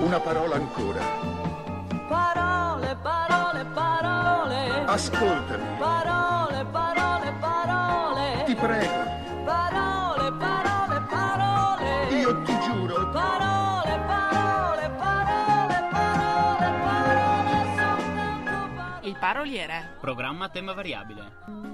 Una parola ancora. Parole, parole, parole. Ascoltami. Parole, parole, parole. Ti prego. Parole, parole, parole. Io ti giuro. Parole, parole, parole, parole, parole, soltanto parole. Il paroliere. Programma a tema variabile.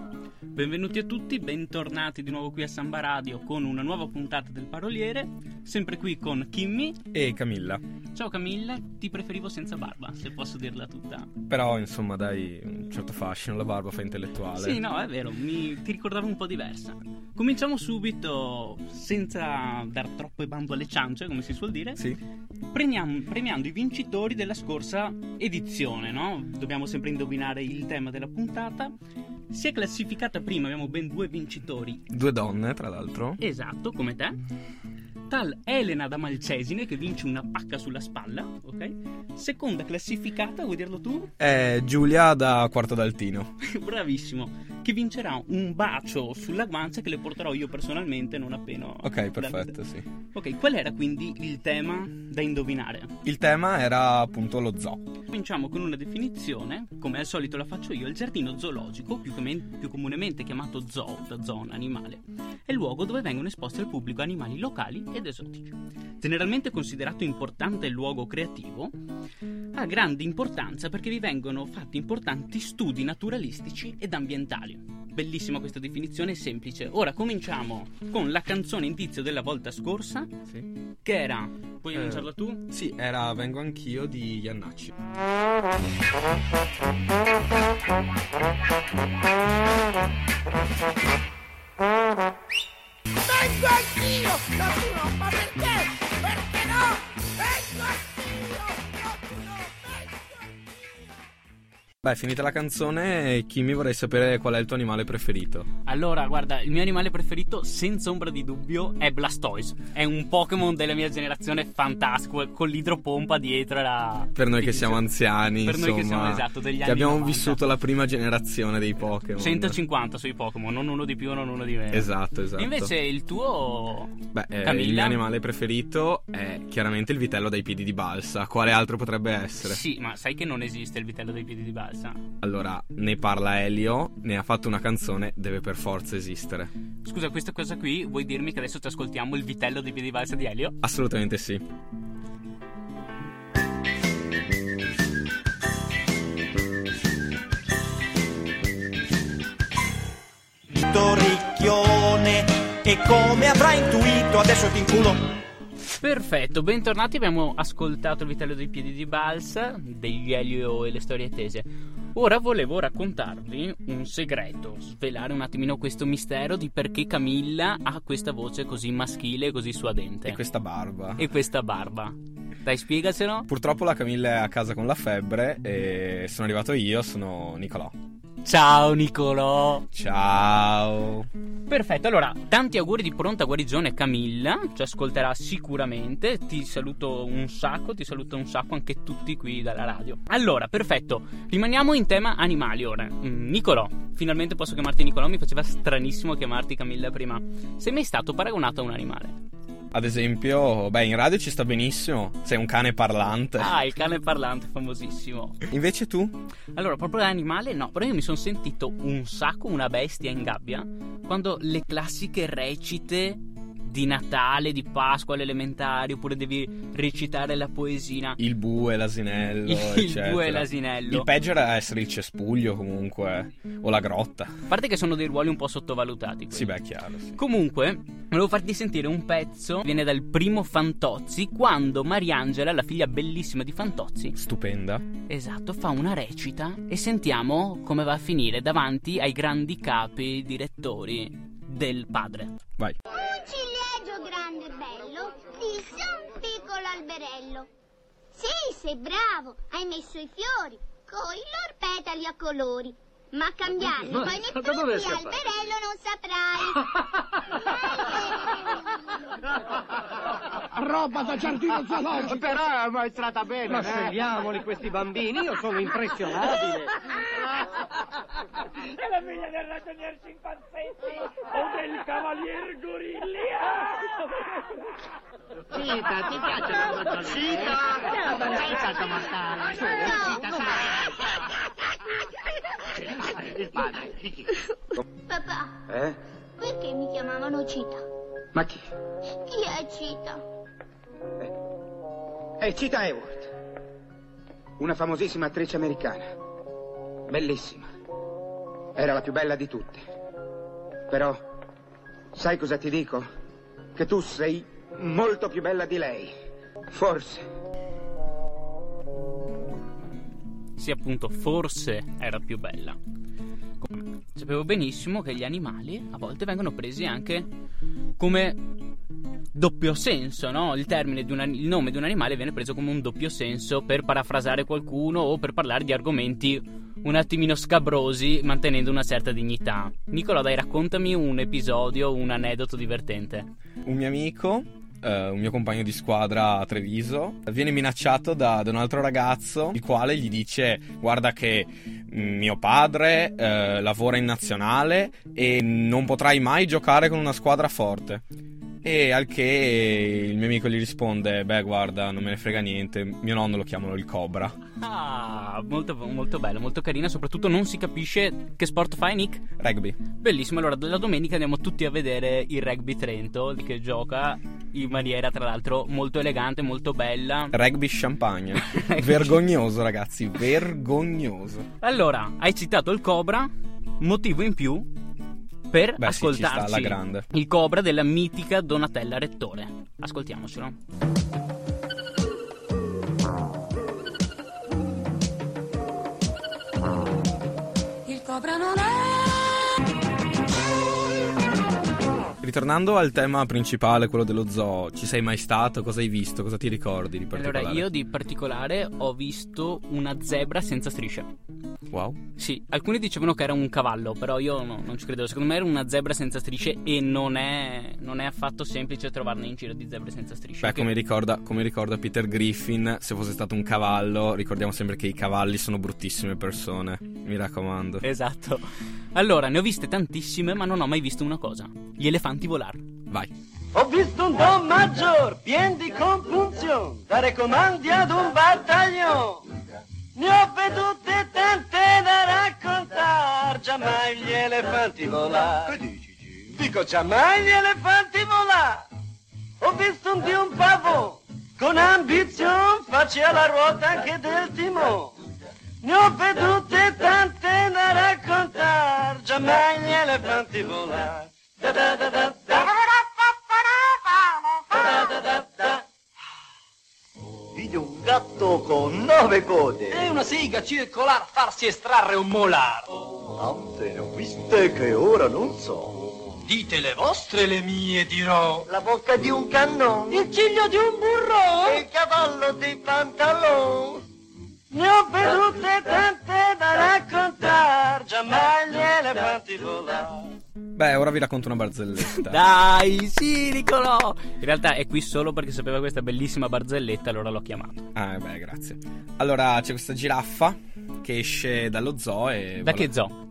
Benvenuti a tutti, bentornati di nuovo qui a Samba Radio con una nuova puntata del Paroliere, sempre qui con Kimmy. E Camilla. Ciao Camilla, ti preferivo senza barba, se posso dirla tutta. Però, insomma, dai, un certo fascino, la barba fa intellettuale. Sì, no, è vero, mi, ti ricordavo un po' diversa. Cominciamo subito, senza dar troppe bambo alle ciance, come si suol dire, Sì? premiam- premiando i vincitori della scorsa edizione, no? Dobbiamo sempre indovinare il tema della puntata. Si è classificata prima, abbiamo ben due vincitori Due donne, tra l'altro. Esatto, come te. Tal Elena da Malcesine che vince una pacca sulla spalla, ok? Seconda classificata, vuoi dirlo tu? È Giulia da Quarto d'Altino. Bravissimo. Che vincerà un bacio sulla guancia che le porterò io personalmente non appena. Ok, perfetto, sì. Ok, qual era quindi il tema da indovinare? Il tema era appunto lo zoo. Cominciamo con una definizione, come al solito la faccio io, il giardino zoologico, più, come- più comunemente chiamato zoo, da zona animale, è il luogo dove vengono esposti al pubblico animali locali ed esotici. Generalmente considerato importante il luogo creativo, ha grande importanza perché vi vengono fatti importanti studi naturalistici ed ambientali. Bellissima questa definizione, semplice. Ora cominciamo con la canzone indizio della volta scorsa, Sì? che era... Puoi Eh, annunciarla tu? Sì, era Vengo anch'io di Iannacci. Vengo anch'io! No, tu no, ma perché? Perché Beh, finita la canzone, Kimmy vorrei sapere qual è il tuo animale preferito. Allora, guarda, il mio animale preferito, senza ombra di dubbio, è Blastoise. È un Pokémon della mia generazione fantastico, con l'idropompa dietro. Era... Per noi che siamo anziani, Per noi insomma, che siamo, esatto, degli che anni abbiamo 90. vissuto la prima generazione dei Pokémon. 150 sui Pokémon, non uno di più, non uno di meno. Esatto, esatto. Invece il tuo... Beh, eh, il mio animale preferito è chiaramente il vitello dai piedi di balsa. Quale altro potrebbe essere? Sì, ma sai che non esiste il vitello dei piedi di balsa? Allora, ne parla Elio, ne ha fatto una canzone, deve per forza esistere. Scusa, questa cosa qui, vuoi dirmi che adesso ci ascoltiamo il vitello dei piedi di balsa di Elio? Assolutamente sì. ricchione e come avrai intuito adesso ti inculo Perfetto, bentornati. Abbiamo ascoltato il vitello dei piedi di balsa, degli Elio e le storie tese. Ora volevo raccontarvi un segreto, svelare un attimino questo mistero di perché Camilla ha questa voce così maschile e così suadente. E questa barba. E questa barba. Dai, spiegacelo. Purtroppo la Camilla è a casa con la febbre e sono arrivato io, sono Nicolò. Ciao Nicolò. Ciao. Perfetto, allora, tanti auguri di pronta guarigione Camilla, ci ascolterà sicuramente, ti saluto un sacco, ti saluto un sacco anche tutti qui dalla radio. Allora, perfetto, rimaniamo in tema animali ora. Mm, Nicolò, finalmente posso chiamarti Nicolò, mi faceva stranissimo chiamarti Camilla prima. Sei mai stato paragonato a un animale? Ad esempio, beh, in radio ci sta benissimo. Sei un cane parlante. Ah, il cane parlante, famosissimo. Invece tu? Allora, proprio l'animale no, però io mi sono sentito un sacco una bestia in gabbia quando le classiche recite di Natale, di Pasqua alle elementari, oppure devi recitare la poesina. Il bue, l'asinello, Il eccetera. bue e l'asinello. Il peggio era essere il cespuglio comunque, o la grotta. A parte che sono dei ruoli un po' sottovalutati. quelli. Sì, beh, chiaro, sì. Comunque, volevo farti sentire un pezzo, viene dal primo Fantozzi, quando Mariangela, la figlia bellissima di Fantozzi, Stupenda. esatto, fa una recita e sentiamo come va a finire davanti ai grandi capi direttori del padre. Vai. Un ciliegio grande e bello disse a un piccolo alberello. Sì, sei bravo, hai messo i fiori, coi loro petali a colori. Ma cambiarli poi nei frutti alberello non saprai. Roba da giardino zoologico! Però è maestrata bene, Ma eh? svegliamoli questi bambini, io sono impressionabile. È la figlia del ragionier Cinquanzetti o del cavalier Gorillia! Cita, ti piace la brocciolina? Cita! Sei stato mortale. Su, Cita, sai. Il padre, di chi? Papà, Eh? perché mi chiamavano Cita? Ma chi? Chi è Cita? È Cita Hayward. Una famosissima attrice americana. Bellissima. Era la più bella di tutte. Però, sai cosa ti dico? Che tu sei molto più bella di lei. Forse. Sì, appunto, forse era più bella. Sapevo benissimo che gli animali a volte vengono presi anche come doppio senso, no? Il termine di un an- il nome di un animale viene preso come un doppio senso per parafrasare qualcuno o per parlare di argomenti un attimino scabrosi, mantenendo una certa dignità. Nicola, dai, raccontami un episodio, un aneddoto divertente. Un mio amico, eh, un mio compagno di squadra a Treviso, viene minacciato da, da un altro ragazzo, il quale gli dice: Guarda, che mm, mio padre eh, lavora in nazionale e non potrai mai giocare con una squadra forte. E al che il mio amico gli risponde: Beh, guarda, non me ne frega niente. Mio nonno lo chiamano il Cobra. Ah, molto, molto bello, molto carina. Soprattutto non si capisce che sport fai, Nick. Rugby. Bellissimo, allora la domenica andiamo tutti a vedere il Rugby Trento che gioca in maniera tra l'altro molto elegante, molto bella. Rugby champagne. vergognoso, ragazzi, vergognoso. Allora, hai citato il Cobra, motivo in più per Beh, sì, ascoltarci grande. il Cobra della mitica Donatella Rettore. Ascoltiamocelo. Ritornando al tema principale, quello dello zoo, ci sei mai stato? Cosa hai visto? Cosa ti ricordi di particolare? Allora, io di particolare ho visto una zebra senza strisce. Wow. Sì, alcuni dicevano che era un cavallo, però io no- non ci credevo. Secondo me era una zebra senza strisce e non è, non è affatto semplice trovarne in giro di zebre senza strisce. Beh, Che- come ricorda, come ricorda Peter Griffin, se fosse stato un cavallo, ricordiamo sempre che i cavalli sono bruttissime persone. Mi raccomando. Esatto. Allora, ne ho viste tantissime, ma non ho mai visto una cosa: gli elefanti volare. Vai. Ho visto un Don Maggior, pien di compunzione, dare comandi ad un battaglione. Ne ho vedute tante da raccontar, giammai gli elefanti volare. Dico giammai gli elefanti volare. Ho visto un di un pavo, con ambizione, faccia la ruota anche del timone. Ne ho vedute elefanti volare. Da da da da da. Vidi un gatto con nove code. E una siga circolare farsi estrarre un molaro. Tante ne ho viste che ora non so. Dite le vostre, le mie dirò. La bocca di un cannone. Il ciglio di un burro. E il cavallo dei pantaloni. Ne ho vedute tante raccontar, giammai gli elefanti volare. Beh, ora vi racconto una barzelletta. Dai, sì, Nicolò! In realtà è qui solo perché sapeva questa bellissima barzelletta, allora l'ho chiamato. Ah, beh, grazie. Allora, c'è questa giraffa che esce dallo zoo e... Da vuole- che zoo?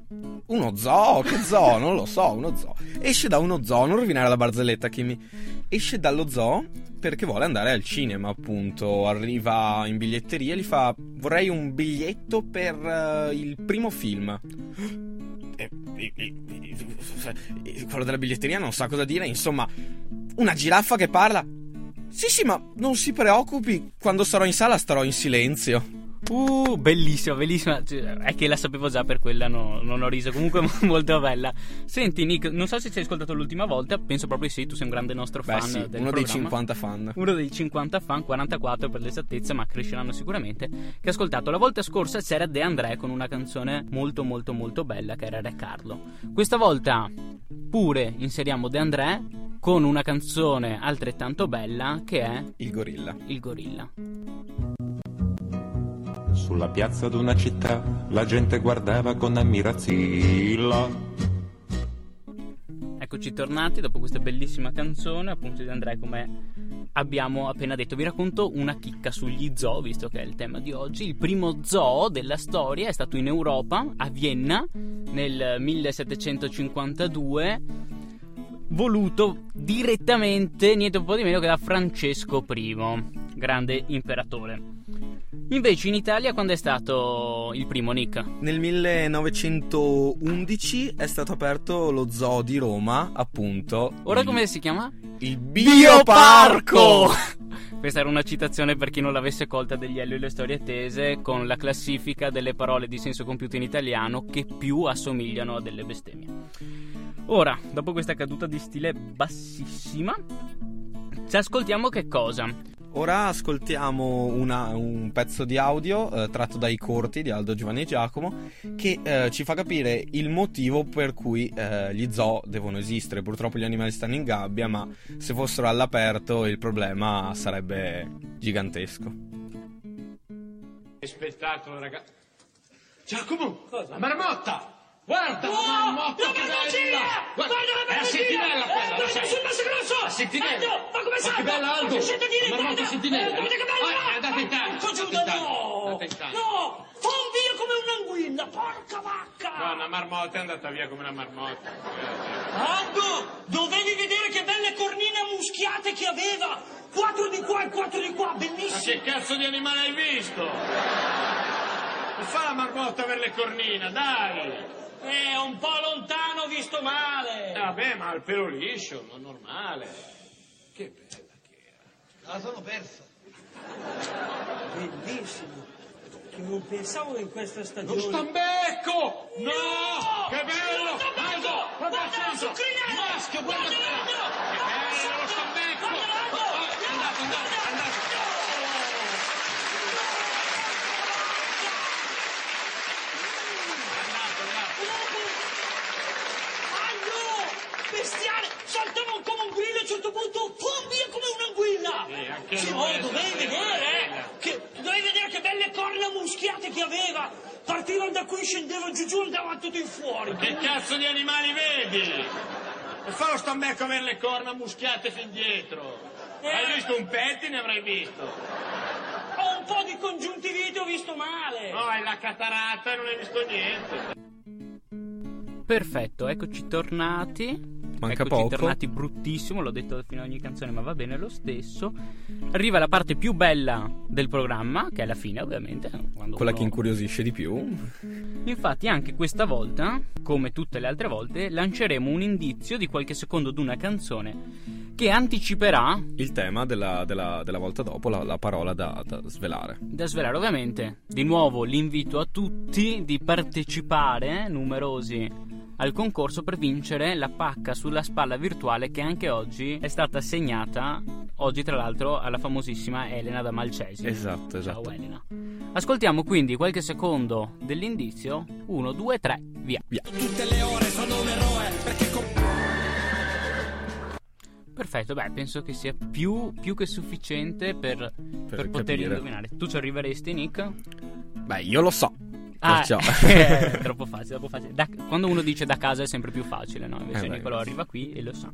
Uno zoo? Che zoo? Non lo so, uno zoo. Esce da uno zoo, non rovinare la barzelletta, Kimi. Esce dallo zoo perché vuole andare al cinema, appunto. Arriva in biglietteria e gli fa: Vorrei un biglietto per eh, il primo film. E- e- e- e- quello della biglietteria non sa cosa dire. Insomma, una giraffa che parla. Sì, sì, ma non si preoccupi. Quando sarò in sala starò in silenzio. Uh, bellissima, bellissima. Cioè, È che la sapevo già per quella, no- non ho riso. Comunque molto bella. Senti, Nick, non so se ci hai ascoltato l'ultima volta. Penso proprio di sì, tu sei un grande nostro Beh, fan sì, uno dei programma. 50 fan. Uno dei 50 fan, 44 per l'esattezza, ma cresceranno sicuramente. Che ha ascoltato la volta scorsa c'era De André con una canzone molto, molto, molto bella che era Re Carlo. Questa volta pure inseriamo De André con una canzone altrettanto bella che è Il gorilla. Il gorilla. Sulla piazza d'una città la gente guardava con ammirazione. Eccoci tornati dopo questa bellissima canzone, appunto di Andrea come abbiamo appena detto. Vi racconto una chicca sugli zoo, visto che è il tema di oggi. Il primo zoo della storia è stato in Europa, a Vienna, nel 1752 voluto direttamente niente po' di meno che da Francesco I, grande imperatore. Invece in Italia quando è stato il primo Nick? Nel 1911 è stato aperto lo zoo di Roma, appunto. Ora il- come si chiama? Il Bioparco! Questa era una citazione per chi non l'avesse colta degli Elio e le storie attese con la classifica delle parole di senso compiuto in italiano che più assomigliano a delle bestemmie. Ora, dopo questa caduta di stile bassissima, ci ascoltiamo che cosa? Ora ascoltiamo una- un pezzo di audio eh, tratto dai corti di Aldo Giovanni e Giacomo che eh, ci fa capire il motivo per cui eh, gli zoo devono esistere. Purtroppo gli animali stanno in gabbia, ma se fossero all'aperto il problema sarebbe gigantesco. Che spettacolo, ragazzi. Giacomo, la marmotta! Guarda, la marmotta la marmoncina! bella! Guarda la È la sentinella quella, lo Guarda sai? sul masso grosso! La sentinella! Aldo, ma come Ma che bella, Aldo! Ma dire, La marmotta guarda! sentinella! Eh, guarda che bella! Ah, è andata in in cane, no! andata in cane. No! Fa un via come un'anguilla, porca vacca! No, una marmotta è andata via come una marmotta. Aldo, dovevi vedere che belle cornine muschiate che aveva! Quattro di qua e quattro di qua, Ma bellissime! che cazzo di animale hai visto? Non fa la marmotta per le cornine, dai! Eh, un po' lontano, visto male! Vabbè, ma il pelo liscio, ma normale. Che bella che era. La sono persa. Bellissimo. Che non pensavo in questa stagione. Lo stambecco! No! Che bello! Aldo! Guarda il centro! Maschio, guarda qua! Che bello lo stambecco! Oh, è andato, è andato, è andato! Aldo! Bestiale! Saltava come un grillo a un certo punto, pum, via come un'anguilla! Sì, anche Sì, lui oh, è dovevi stato vedere, bello. eh! Che, dovevi vedere che belle corna muschiate che aveva! Partivano da qui, scendevano giù giù, andavano tutti in fuori! Che cazzo di animali vedi? E fa lo stambecco avere le corna muschiate fin dietro. Hai visto un pettine avrai visto. Ho un po' di congiuntivite, ho visto male! No, hai la cataratta e non hai visto niente. Perfetto, eccoci tornati. Manca eccoci poco. tornati bruttissimo, l'ho detto fino a ogni canzone, ma va bene lo stesso. Arriva la parte più bella del programma, che è la fine, ovviamente. Quella uno- che incuriosisce di più. Infatti, anche questa volta, come tutte le altre volte, lanceremo un indizio di qualche secondo di una canzone che anticiperà Il tema della, della- della volta dopo, la, la parola da, da svelare. da svelare ovviamente. Di nuovo l'invito a tutti di partecipare, numerosi, al concorso per vincere la pacca sulla spalla virtuale che anche oggi è stata assegnata, oggi tra l'altro, alla famosissima Elena da Malcesi. Esatto, esatto. Ciao Elena. Ascoltiamo quindi qualche secondo dell'indizio. 1, 2, 3, via. Via. Tutte le ore sono un eroe perché con... Perfetto, beh, penso che sia più, più che sufficiente per, per poter capire. indovinare. Tu ci arriveresti, Nick? Beh, io lo so. Ah, Perciò. è troppo facile, troppo facile. Da- quando uno dice da casa è sempre più facile, no? Invece Eh Nicolò arriva qui e lo sa.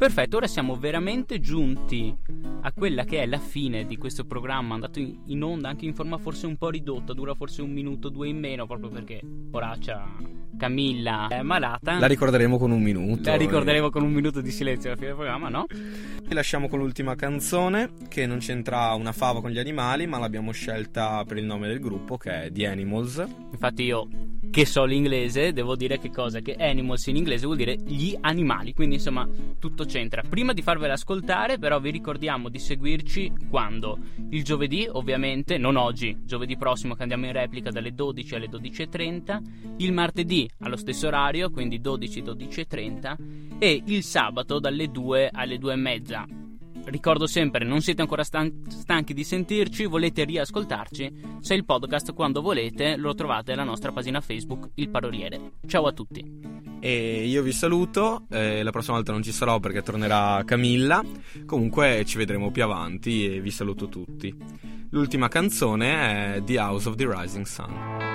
Perfetto, ora siamo veramente giunti a quella che è la fine di questo programma andato in, onda anche in forma forse un po' ridotta, dura forse un minuto, due in meno, proprio perché poraccia Camilla è malata. La ricorderemo con un minuto. La ricorderemo con un minuto di silenzio alla fine del programma, no? Vi lasciamo con l'ultima canzone che non c'entra una fava con gli animali, ma l'abbiamo scelta per il nome del gruppo che è The Animals. Infatti io che so l'inglese devo dire che cosa? Che animals in inglese vuol dire gli animali, quindi insomma tutto c'entra. Prima di farvela ascoltare però vi ricordiamo di seguirci quando? Il giovedì ovviamente, non oggi, giovedì prossimo che andiamo in replica dalle 12 alle 12.30, il martedì allo stesso orario, quindi 12-12.30 e il sabato dalle 2 alle 2.30. Ricordo sempre, non siete ancora stan- stanchi di sentirci, volete riascoltarci? Se il podcast quando volete lo trovate alla nostra pagina Facebook Il Paroliere. Ciao a tutti. E io vi saluto, eh, la prossima volta non ci sarò perché tornerà Camilla, comunque ci vedremo più avanti e vi saluto tutti. L'ultima canzone è The House of the Rising Sun.